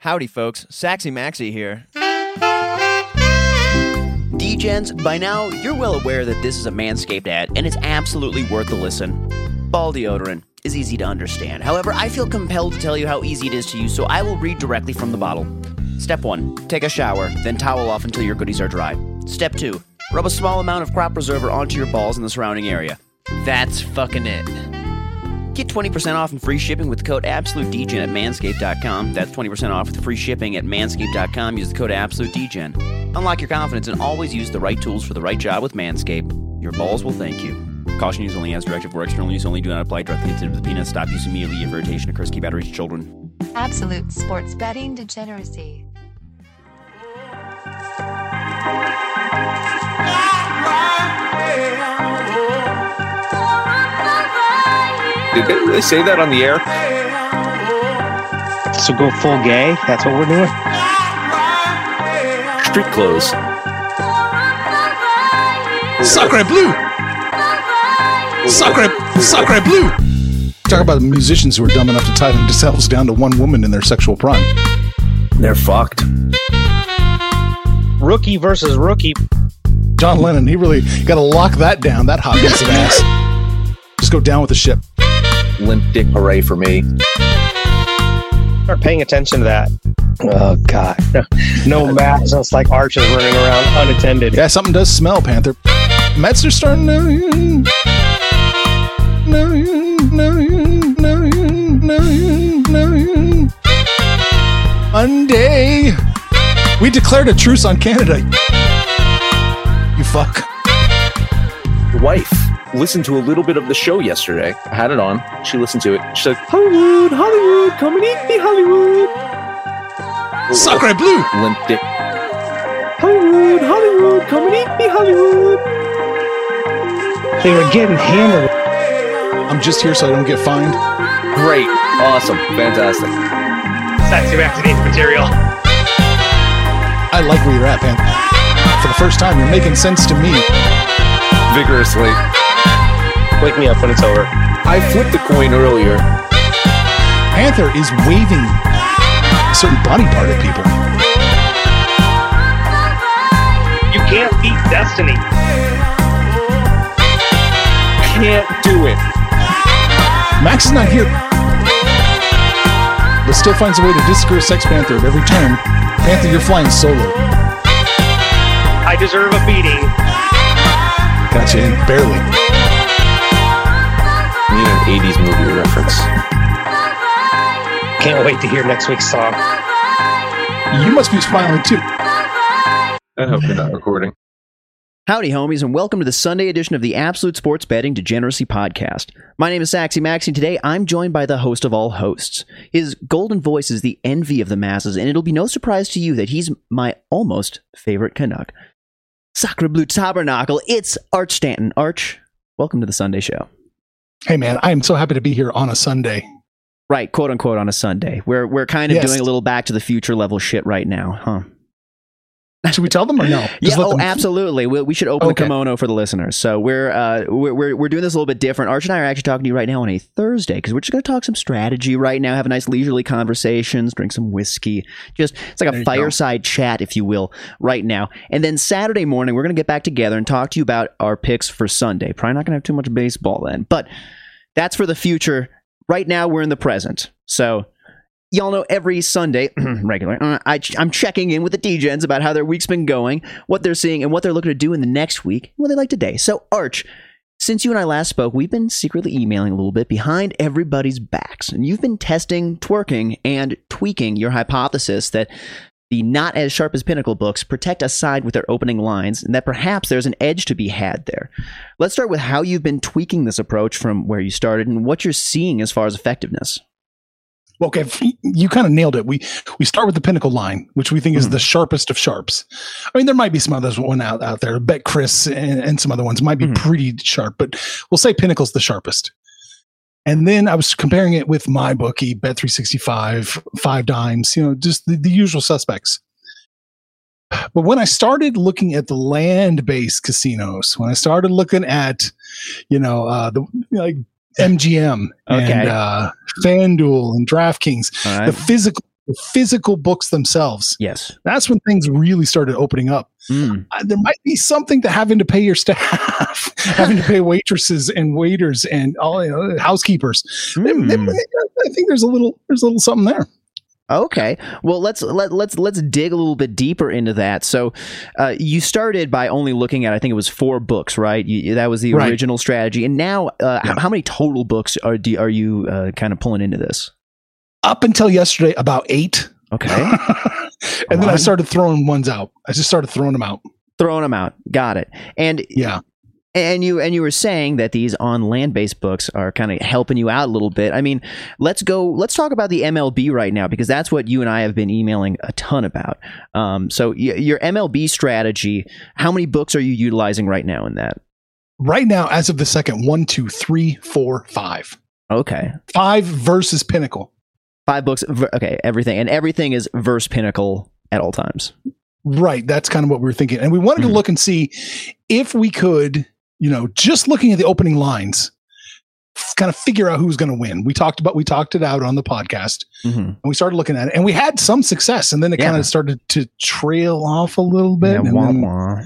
Howdy, folks. Saxy Maxi here. D-Gens, by now, you're well aware that this is a Manscaped ad, and it's absolutely worth the listen. Ball deodorant is easy to understand. However, I feel compelled to tell you how easy it is to use, so I will read directly from the bottle. Step 1. Take a shower, then towel off until your goodies are dry. Step 2. Rub a small amount of crop preserver onto your balls and the surrounding area. That's fucking it. Get 20% off and free shipping with the code AbsoluteDegen at manscaped.com. That's 20% off with free shipping at manscaped.com. Use the code AbsoluteDegen. Unlock your confidence and always use the right tools for the right job with Manscaped. Your balls will thank you. Caution use only as directed for external use only. Do not apply directly to the penis. Stop use immediately if irritation occurs. Keep out of reach of children. Absolute sports betting degeneracy. Did they really say that on the air? So go full gay. That's what we're doing. Street clothes. Sacre bleu! Sacre, sacre bleu! Talk about musicians who are dumb enough to tie themselves down to one woman in their sexual prime. They're fucked. Rookie versus rookie. John Lennon, he really got to lock that down, that hot piece of ass. Just go down with the ship. Limp dick hooray for me. Start paying attention to that. Oh God! No maps. It's like arches running around unattended. Yeah, something does smell, Panther. Mets are starting to. No, no, no, no, no. Monday. We declared a truce on Canada. You fuck. The wife listened to a little bit of the show yesterday. I had it on. She listened to it. She's like, Hollywood, Hollywood, come and eat me, Hollywood. Sacre bleu! Limp dick. Hollywood, Hollywood, come and eat me, Hollywood. They were getting hammered. I'm just here so I don't get fined. Great. Awesome. Fantastic. Sexy vaccinated material. I like where you're at, man. For the first time, you're making sense to me. Vigorously. Wake me up when it's over. I flipped the coin earlier. Panther is waving a certain body part at people. You can't beat destiny. Can't do it. Max is not here, but still finds a way to discourage Sex Panther at every turn. Panther, you're flying solo. I deserve a beating. Gotcha in, barely. Need an 80s movie reference. Can't wait to hear next week's song. You must be smiling too. I hope you're not recording. Howdy, homies, and welcome to the Sunday edition of the Absolute Sports Betting Degeneracy Podcast. My name is Saxy Maxi, and today I'm joined by the host of all hosts. His golden voice is the envy of the masses, and it'll be no surprise to you that he's my almost favorite Canuck. Sacre Blue Tabernacle, it's Arch Stanton. Arch, welcome to the Sunday show. Hey man, I am so happy to be here on a Sunday. Right, quote unquote, on a Sunday. We're, we're kind of Yes. doing a little back to the future level shit right now, huh? Should we tell them or no? Yeah, oh, them- absolutely. We, we should open Okay. the kimono for the listeners. So we're, uh, we're we're we're doing this a little bit different. Arch and I are actually talking to you right now on a Thursday because we're just going to talk some strategy right now, have a nice leisurely conversations, drink some whiskey. Just it's like There a you go. fireside chat, if you will, right now. And then Saturday morning, we're going to get back together and talk to you about our picks for Sunday. Probably not going to have too much baseball then, but that's for the future. Right now, we're in the present. So y'all know every Sunday, regular, uh, I, I'm checking in with the DGens about how their week's been going, what they're seeing, and what they're looking to do in the next week, what they like today. So, Arch, since you and I last spoke, we've been secretly emailing a little bit behind everybody's backs, and you've been testing, twerking, and tweaking your hypothesis that the not as sharp as Pinnacle books protect a side with their opening lines, and that perhaps there's an edge to be had there. Let's start with how you've been tweaking this approach from where you started and what you're seeing as far as effectiveness. Okay, you kind of nailed it. We we start with the pinnacle line, which we think is Mhm. the sharpest of sharps. I mean, there might be some others one out out there. I BetCRIS and, and some other ones might be Mhm. pretty sharp, but we'll say pinnacle's the sharpest. And then I was comparing it with my bookie, Bet three sixty five, Five Dimes, you know, just the, the usual suspects. But when I started looking at the land based casinos, when I started looking at, you know, uh, the like MGM Okay. and uh, FanDuel and DraftKings, right. the physical the physical books themselves. yes. That's when things really started opening up. Mm. Uh, there might be something to having to pay your staff, having to pay waitresses and waiters and all you know, housekeepers. There- there- Mm. I think there's a little there's a little something there. Okay. Well, let's let let's let's dig a little bit deeper into that. So, uh, you started by only looking at I think it was four books, right? You, that was the Right. original strategy, and now uh, Yeah. how, how many total books are do, are you uh, kind of pulling into this? Up until yesterday, about eight, Okay, and then I started throwing ones out. I just started throwing them out. throwing them out. Got it. And Yeah, and you and you were saying that these on land based books are kind of helping you out a little bit. I mean, let's go. Let's talk about the MLB right now because that's what you and I have been emailing a ton about. Um, so y- your MLB strategy, how many books are you utilizing right now in that? right now, as of the second, one, two, three, four, five, Okay, five versus Pinnacle. Five books. Okay, everything and everything is verse pinnacle at all times. Right. That's kind of what we were thinking. And we wanted Mhm. to look and see if we could, you know, just looking at the opening lines, kind of figure out who's going to win. We talked about, we talked it out on the podcast hmm and we started looking at it and we had some success and then it Yeah. kind of started to trail off a little bit. Yeah, wah, then- wah.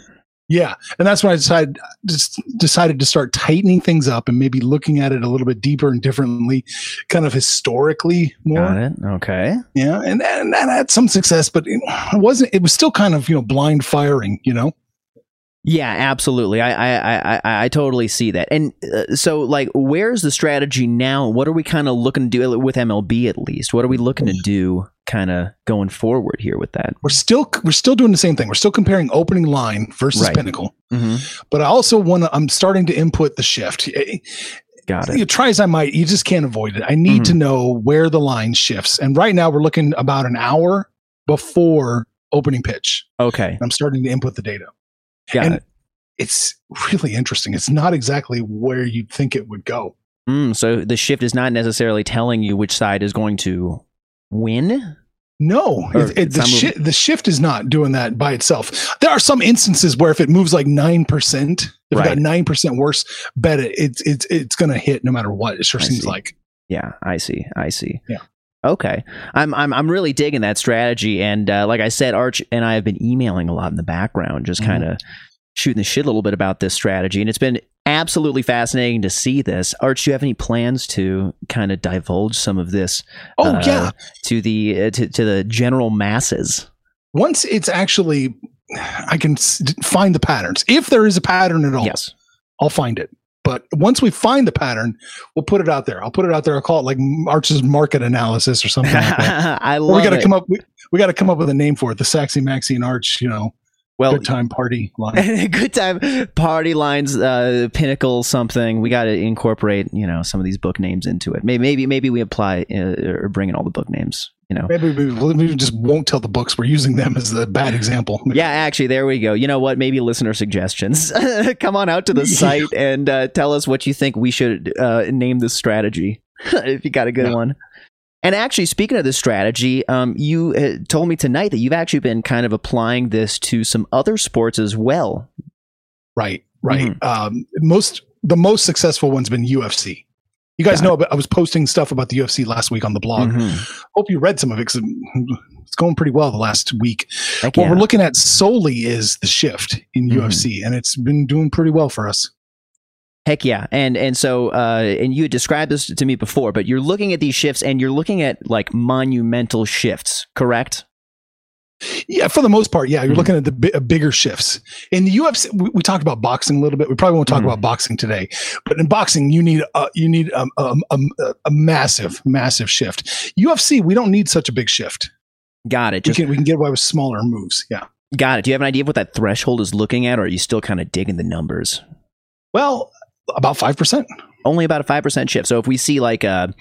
Yeah. And that's when I decided, just decided to start tightening things up and maybe looking at it a little bit deeper and differently, kind of historically more. Got it. Okay. Yeah, and, and that had some success, but it wasn't. It was still kind of you know blind firing. You know, Yeah, absolutely. I I I I, I totally see that. And uh, so, like, where's the strategy now? What are we kind of looking to do with MLB at least? What are we looking to do, kind of going forward here with that? we're still we're still doing the same thing. We're still comparing opening line versus Right. pinnacle. Mm-hmm. But I also want to. I'm starting to input the shift. Eh, Got You it. try as I might, you just can't avoid it. I need Mhm. to know where the line shifts. And right now, we're looking about an hour before opening pitch. Okay, I'm starting to input the data. got And- it. It's really interesting. It's not exactly where you'd think it would go. Mm, so the shift is not necessarily telling you which side is going to win. No, it, it, the, shi- the shift is not doing that by itself. There are some instances where if it moves like nine percent, if Right. it got nine percent worse, bet it it's it's it's going to hit no matter what. It sure I seems see. like. Yeah, I see. I see. Yeah. Okay, I'm I'm I'm really digging that strategy, and uh, like I said, Arch and I have been emailing a lot in the background, just Mhm. kind of shooting the shit a little bit about this strategy, and it's been absolutely fascinating to see this. Arch, do you have any plans to kind of divulge some of this Oh Uh, yeah, to the uh, to, to the general masses? once it's actually, I can s- find the patterns. If there is a pattern at all, Yes. I'll find it. But once we find the pattern, we'll put it out there. I'll put it out there. I'll call it like Arch's market analysis or something like that. I Or love we got to come up. We, we got to come up with a name for it. The Saxy Maxi and Arch, you know, well, good time party line. good time party lines uh pinnacle something. We got to incorporate you know some of these book names into it. Maybe maybe maybe we apply uh, or bring in all the book names you know. Maybe we, we just won't tell the books. We're using them as the bad example. yeah actually there we go. You know what? Maybe listener suggestions. Come on out to the site and uh, tell us what you think we should uh, name this strategy if you got a good Yeah. one and actually, speaking of this strategy, um, you uh, told me tonight that you've actually been kind of applying this to some other sports as well. Right, right. Mm-hmm. Um, most the most successful one's been UFC. You guys Got know about, I was posting stuff about the UFC last week on the blog. Mhm. Hope you read some of it because it's going pretty well the last week. Heck What yeah. we're looking at solely is the shift in Mhm. UFC, and it's been doing pretty well for us. Heck yeah, and and so uh, and you had described this to me before, but you're looking at these shifts and you're looking at like monumental shifts, correct? Yeah, for the most part, yeah, you're Mhm. looking at the bi- uh, bigger shifts in the UFC. We, we talked about boxing a little bit. We probably won't talk Mhm. about boxing today, but in boxing, you need a you need um, um, a, a massive, massive shift. UFC, we don't need such a big shift. Got it. We can we can get away with smaller moves. Yeah. got it. Do you have an idea of what that threshold is looking at, or are you still kind of digging the numbers? Well, about five percent. only about a 5% shift. So if we see like a,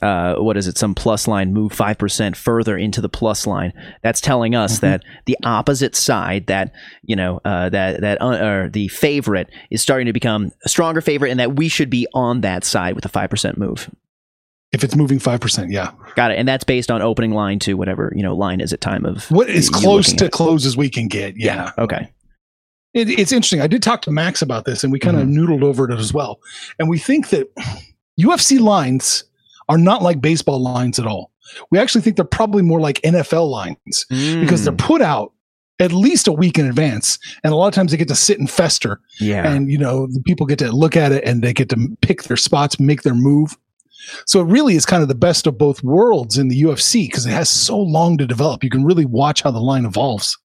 uh, what is it, some plus line move 5% further into the plus line, that's telling us Mm-hmm. that the opposite side, that, you know, uh, that, that, uh, or the favorite is starting to become a stronger favorite and that we should be on that side with a 5% move. If it's moving five percent, yeah. Got it. And that's based on opening line to whatever, you know, line is at time of What is close to at. close as we can get. Yeah. Okay. It, it's interesting. I did talk to Max about this, and we kind of Mm-hmm. noodled over it as well. And we think that UFC lines are not like baseball lines at all. We actually think they're probably more like NFL lines because Mm. they're put out at least a week in advance, and a lot of times they get to sit and fester, yeah. and you know the people get to look at it and they get to pick their spots, make their move. So it really is kind of the best of both worlds in the UFC because it has so long to develop. You can really watch how the line evolves.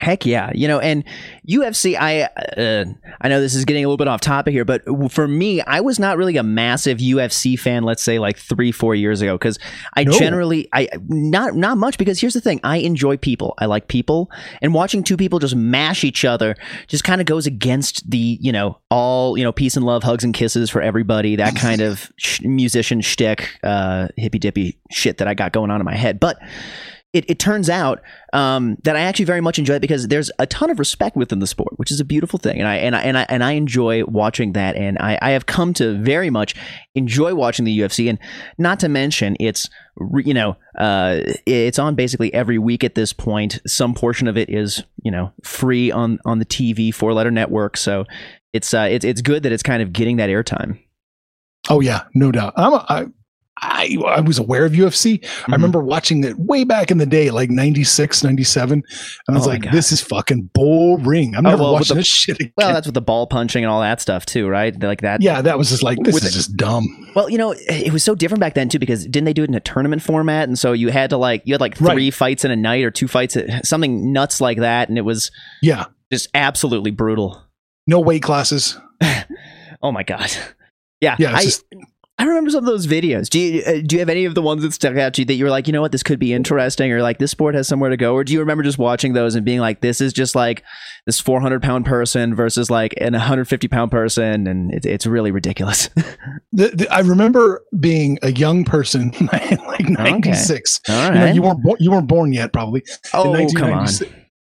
Heck yeah, you know, and UFC. I uh, I know this is getting a little bit off topic here, but for me, I was not really a massive UFC fan. Let's say like three, four years ago, because I No. generally I not not much. Because here's the thing: I enjoy people. I like people, and watching two people just mash each other just kind of goes against the you know all you know peace and love, hugs and kisses for everybody. That kind of sh- musician shtick, uh, hippy dippy shit that I got going on in my head, but. It, it turns out um, that I actually very much enjoy it because there's a ton of respect within the sport, which is a beautiful thing, and I and I and I, and I enjoy watching that, and I, I have come to very much enjoy watching the UFC, and not to mention it's you know uh, it's on basically every week at this point. Some portion of it is you know free on on the TV four letter network, so it's uh, it's it's good that it's kind of getting that airtime. Oh yeah, no doubt. I'm a, I, I I was aware of UFC. Mm-hmm. I remember watching it way back in the day, like 96, 97. And I was Oh like, this is fucking boring. I'm Oh, never well, watching the- this shit again. Well, that's with the ball punching and all that stuff too, right? Like that. yeah, that was just like, this is just dumb. Well, you know, it was so different back then too because didn't they do it in a tournament format? And so you had to like you had like Right. three fights in a night or two fights, something nuts like that, and it was Yeah. just absolutely brutal. No weight classes. Oh my god. Yeah, Yeah, I, just- I remember some of those videos. Do you uh, do you have any of the ones that stuck out to you that you were like, you know what, this could be interesting, or like this sport has somewhere to go, or do you remember just watching those and being like, this is just like this 400 pound person versus like an 150 pound person, and it's it's really ridiculous. The, the, I remember being a young person, like 96. All You, know, you weren't bo- you weren't born yet, probably. oh come on.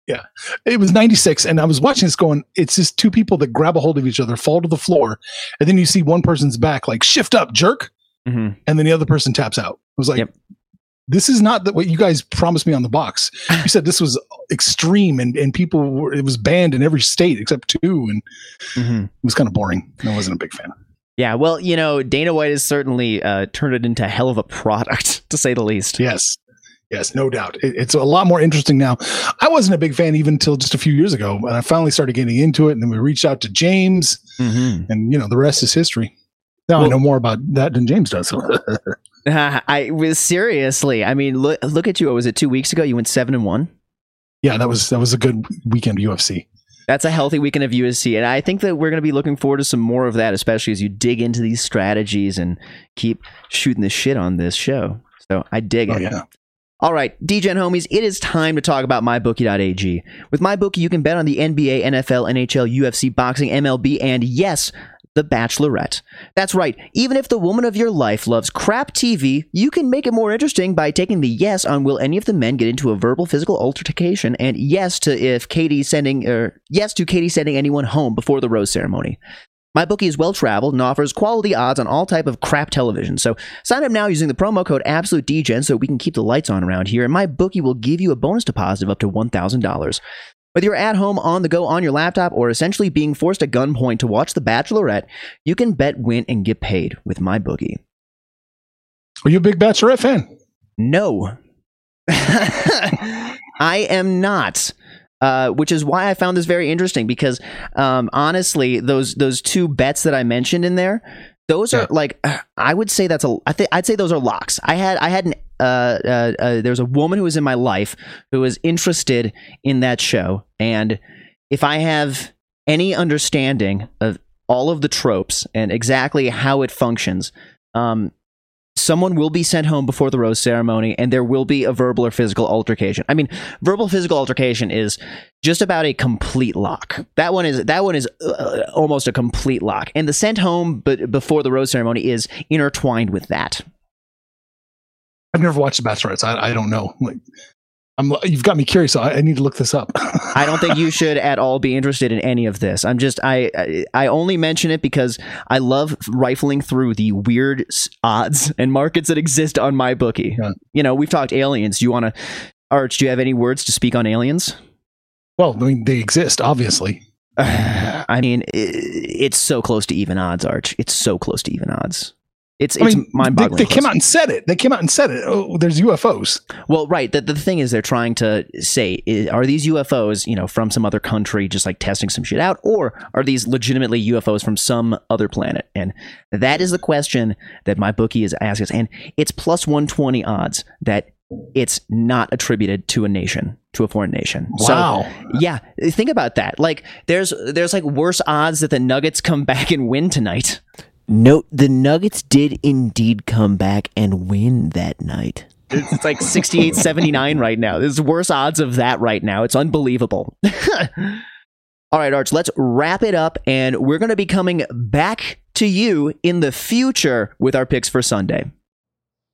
1996. Yeah, it was 96, and I was watching this going. It's just two people that grab a hold of each other, fall to the floor, and then you see one person's back, like shift up, jerk, hmm and then the other person taps out. I was like, Yep. this is not the, what you guys promised me on the box. You said this was extreme, and and people were, it was banned in every state except two, and hmm it was kind of boring. I wasn't a big fan. Yeah, well, you know, Dana White has certainly uh, turned it into a hell of a product, to say the least. Yes. Yes, no doubt. It, it's a lot more interesting now. I wasn't a big fan even until just a few years ago. And I finally started getting into it. And then we reached out to James, Mm-hmm. and you know, the rest is history. Now I know more about that than James does. I was seriously. I mean, look look at you. What was it two weeks ago? You went seven and one. yeah, that was that was a good weekend of UFC. That's a healthy weekend of UFC, and I think that we're going to be looking forward to some more of that, especially as you dig into these strategies and keep shooting the shit on this show. So I dig Oh it. yeah. All right, DGen homies, it is time to talk about MyBookie.ag. With MyBookie, you can bet on the NBA, NFL, NHL, UFC, boxing, MLB, and yes, The Bachelorette. That's right, even if the woman of your life loves crap TV, you can make it more interesting by taking the yes on will any of the men get into a verbal physical altercation and yes to if Katie sending or yes to Katie sending anyone home before the rose ceremony. MyBookie is well traveled and offers quality odds on all type of crap television. So sign up now using the promo code AbsoluteDGen so we can keep the lights on around here. And my bookie will give you a bonus deposit of up to $1,000. Whether you're at home, on the go, on your laptop, or essentially being forced at gunpoint to watch The Bachelorette, you can bet, win, and get paid with my bookie. Are you a big Bachelorette fan? No. I am not. Uh, which is why I found this very interesting because um, honestly, those those two bets that I mentioned in there, those Yeah. are like I would say that's a I think I'd say those are locks. I had I had an uh, uh, uh, there was a woman who was in my life who was interested in that show, and if I have any understanding of all of the tropes and exactly how it functions, um, someone will be sent home before the rose ceremony, and there will be a verbal or physical altercation. I mean, verbal physical altercation is just about a complete lock. That one is that one is uh, almost a complete lock, and the sent home but before the rose ceremony is intertwined with that. I've never watched The Bachelorettes. I, I don't know. Like, I'm, you've got me curious. I, I need to look this up. I don't think you should at all be interested in any of this. I'm just I I- I only mention it because I love rifling through the weird odds and markets that exist on my bookie. Yeah. You know, we've talked aliens. Do you want to Arch, do you have any words to speak on aliens? well, I mean, they exist, obviously. I mean, i it's so close to even odds, Arch. It's so close to even odds. It's I it's mean, they, mind-boggling. they came out and said it. They came out and said it. Oh, there's UFOs. Well, right. The, the thing is, they're trying to say, are these UFOs, you know, from some other country, just like testing some shit out, or are these legitimately UFOs from some other planet? And that is the question that my bookie is asking us. And it's plus 120 odds that it's not attributed to a nation, to a foreign nation. Wow. So, yeah, think about that. Like, there's there's like worse odds that the Nuggets come back and win tonight. Note the Nuggets did indeed come back and win that night. It's, like 68 79 right now. There's worse odds of that right now. It's unbelievable. All right, Arch, let's wrap it up. And we're going to be coming back to you in the future with our picks for Sunday.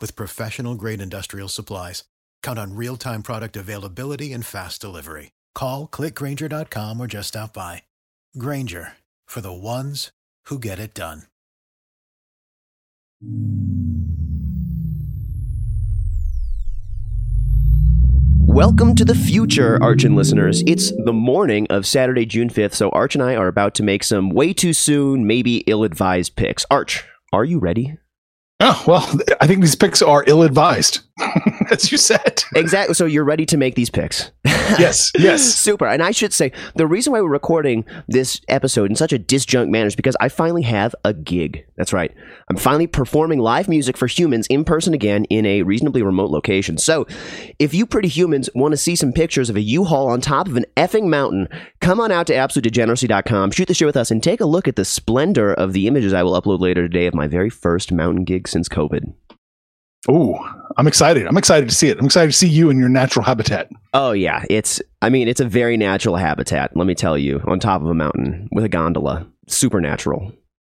with professional grade industrial supplies. Count on real time product availability and fast delivery. Call clickgrainger.com or just stop by. Grainger for the ones who get it done. Welcome to the future, Arch and listeners. It's the morning of Saturday, June 5th, so Arch and I are about to make some way too soon, maybe ill advised picks. Arch, are you ready? Oh, well, I think these picks are ill advised, as you said. Exactly. So you're ready to make these picks. Yes, yes. Super. And I should say, the reason why we're recording this episode in such a disjunct manner is because I finally have a gig. That's right. I'm finally performing live music for humans in person again in a reasonably remote location. So if you pretty humans want to see some pictures of a U-Haul on top of an effing mountain, come on out to absolutedegeneracy.com, shoot the shit with us, and take a look at the splendor of the images I will upload later today of my very first mountain gig since COVID. Ooh, I'm excited. I'm excited to see it. I'm excited to see you in your natural habitat. Oh yeah, it's I mean it's a very natural habitat, let me tell you, on top of a mountain with a gondola. Supernatural.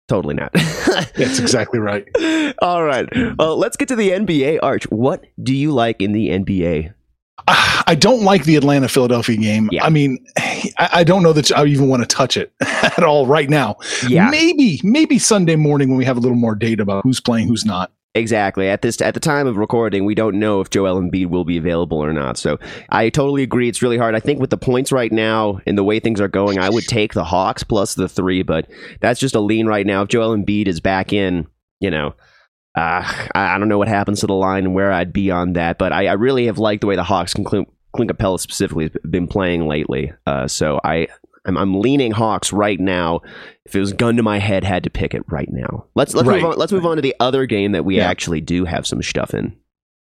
Totally not. That's exactly right. All right. Well, let's get to the NBA Arch. What do you like in the NBA? I don't like the Atlanta Philadelphia game. Yeah. I mean, I, I don't know that I even want to touch it at all right now. Yeah. Maybe, maybe Sunday morning when we have a little more data about who's playing, who's not. Exactly. At this at the time of recording, we don't know if Joel Embiid will be available or not. So I totally agree. It's really hard. I think with the points right now and the way things are going, I would take the Hawks plus the three, but that's just a lean right now. If Joel Embiid is back in, you know, uh, I, I don't know what happens to the line and where I'd be on that, but I, I really have liked the way the Hawks can Clint, Clint Capela specifically has been playing lately. Uh, so I I'm, I'm leaning Hawks right now. If it was gun to my head, had to pick it right now. Let's let's Right. move on. Let's move on to the other game that we Yeah. actually do have some stuff in.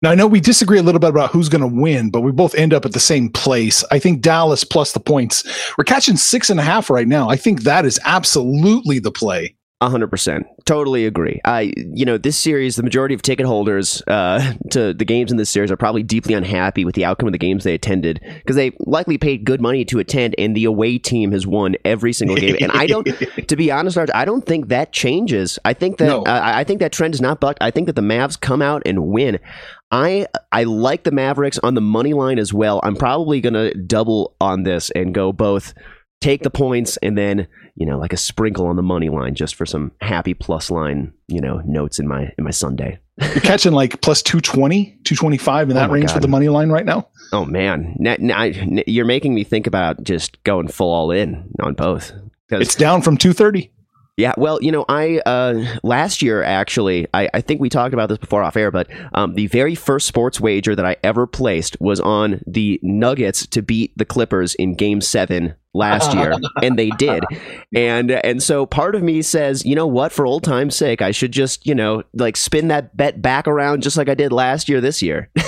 Now I know we disagree a little bit about who's going to win, but we both end up at the same place. I think Dallas plus the points. We're catching six and a half right now. I think that is absolutely the play. Hundred percent, totally agree. I, you know, this series, the majority of ticket holders uh, to the games in this series are probably deeply unhappy with the outcome of the games they attended because they likely paid good money to attend, and the away team has won every single game. and I don't, to be honest, Arch, I don't think that changes. I think that No. uh, I think that trend is not bucked. I think that the Mavs come out and win. I I like the Mavericks on the money line as well. I'm probably gonna double on this and go both take the points and then you know like a sprinkle on the money line just for some happy plus line you know notes in my in my Sunday. You're catching like plus 220, 225 in Oh that my range for the money line right now. Oh man, Now- now you're making me think about just going full all in on both. It's down from 230. Yeah, well, you know, I uh, last year actually, I, I think we talked about this before off air, but um, the very first sports wager that I ever placed was on the Nuggets to beat the Clippers in Game Seven last year, and they did. And and so part of me says, you know what, for old time's sake, I should just you know like spin that bet back around just like I did last year this year.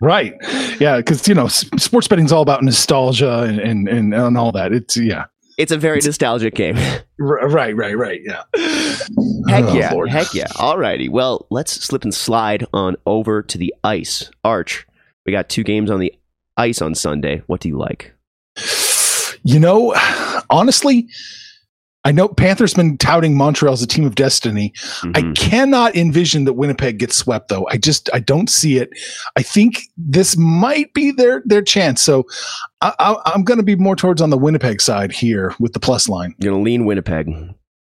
Right. Yeah. Cause you know, sports betting's all about nostalgia and, and, and, and all that. It's yeah. It's a very nostalgic game. Right. Right. Right. Yeah. Heck Oh, yeah, Lord. heck yeah. Alrighty. Well, let's slip and slide on over to the ice. Arch, we got two games on the ice on Sunday. What do you like? You know, honestly, I know Panthers been touting Montreal as a team of destiny. I Mhm. cannot envision that Winnipeg gets swept though. I just I don't see it. I think this might be their their chance. So I, I, I'm going to be more towards on the Winnipeg side here with the plus line. You're gonna lean Winnipeg.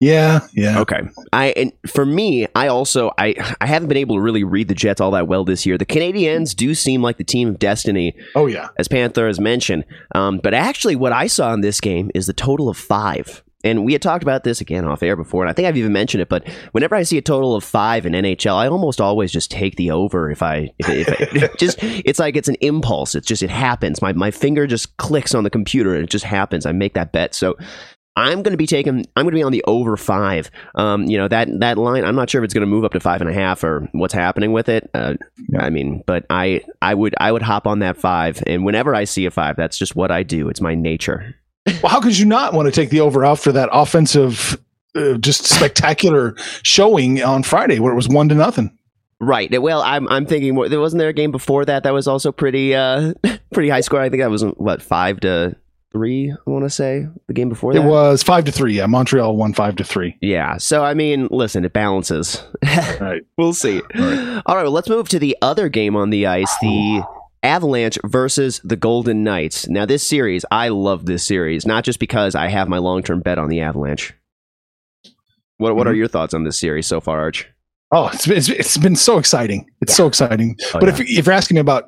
Yeah, yeah. Okay. I and for me, I also I I haven't been able to really read the Jets all that well this year. The Canadiens do seem like the team of destiny, Oh yeah. as Panther has mentioned. Um, but actually, what I saw in this game is the total of five. And we had talked about this again off air before, and I think I've even mentioned it. But whenever I see a total of five in NHL, I almost always just take the over. If I, if, if it, just, it's like it's an impulse. It's just it happens. My my finger just clicks on the computer, and it just happens. I make that bet. So I'm going to be taking. I'm going to be on the over five. Um, you know that that line. I'm not sure if it's going to move up to five and a half or what's happening with it. Uh, Yeah. I mean, but I I would I would hop on that five, and whenever I see a five, that's just what I do. It's my nature. Well, how could you not want to take the over after that offensive, uh, just spectacular showing on Friday where it was one to nothing? Right. Well, I'm I'm thinking more. There wasn't there a game before that that was also pretty uh pretty high score. I think that was what five to three. I want to say the game before that. It was five to three. Yeah, Montreal won five to three. Yeah. So I mean, listen, it balances. Right. We'll see. All right. Well, let's move to the other game on the ice, the Avalanche versus the Golden Knights. Now, this series, I love this series, not just because I have my long term bet on the Avalanche. What What are Mm-hmm. your thoughts on this series so far, Arch? Oh, it's, it's, it's been so exciting. It's so exciting. Oh, but yeah. if, if you're asking me about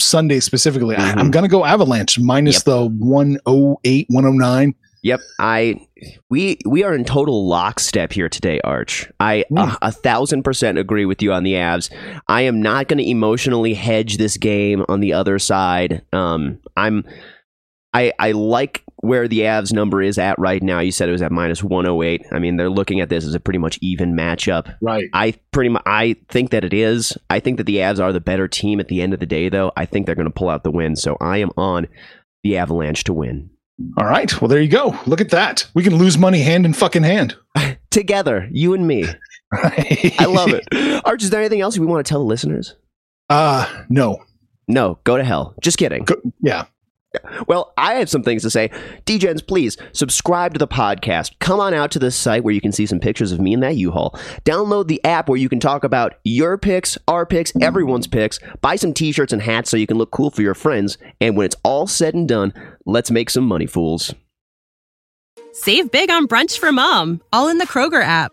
Sunday specifically, I, Mhm. I'm going to go Avalanche minus Yep. the 108, 109. Yep, I we we are in total lockstep here today, Arch. I Mm. a, a thousand percent agree with you on the Avs. I am not going to emotionally hedge this game on the other side. Um, I'm I I like where the Avs number is at right now. You said it was at minus one hundred eight. I mean, they're looking at this as a pretty much even matchup. Right. I pretty much I think that it is. I think that the Avs are the better team at the end of the day, though. I think they're going to pull out the win. So I am on the Avalanche to win. All right. Well, there you go. Look at that. We can lose money hand in fucking hand. Together, you and me. I love it. Arch, is there anything else we want to tell the listeners? Uh, no. No, go to hell. Just kidding. Go, yeah. Well, I have some things to say. DGens, please subscribe to the podcast. Come on out to this site where you can see some pictures of me in that U-Haul. Download the app where you can talk about your picks, our picks, everyone's picks. Buy some t-shirts and hats so you can look cool for your friends. And when it's all said and done, let's make some money, fools. Save big on brunch for mom, all in the Kroger app.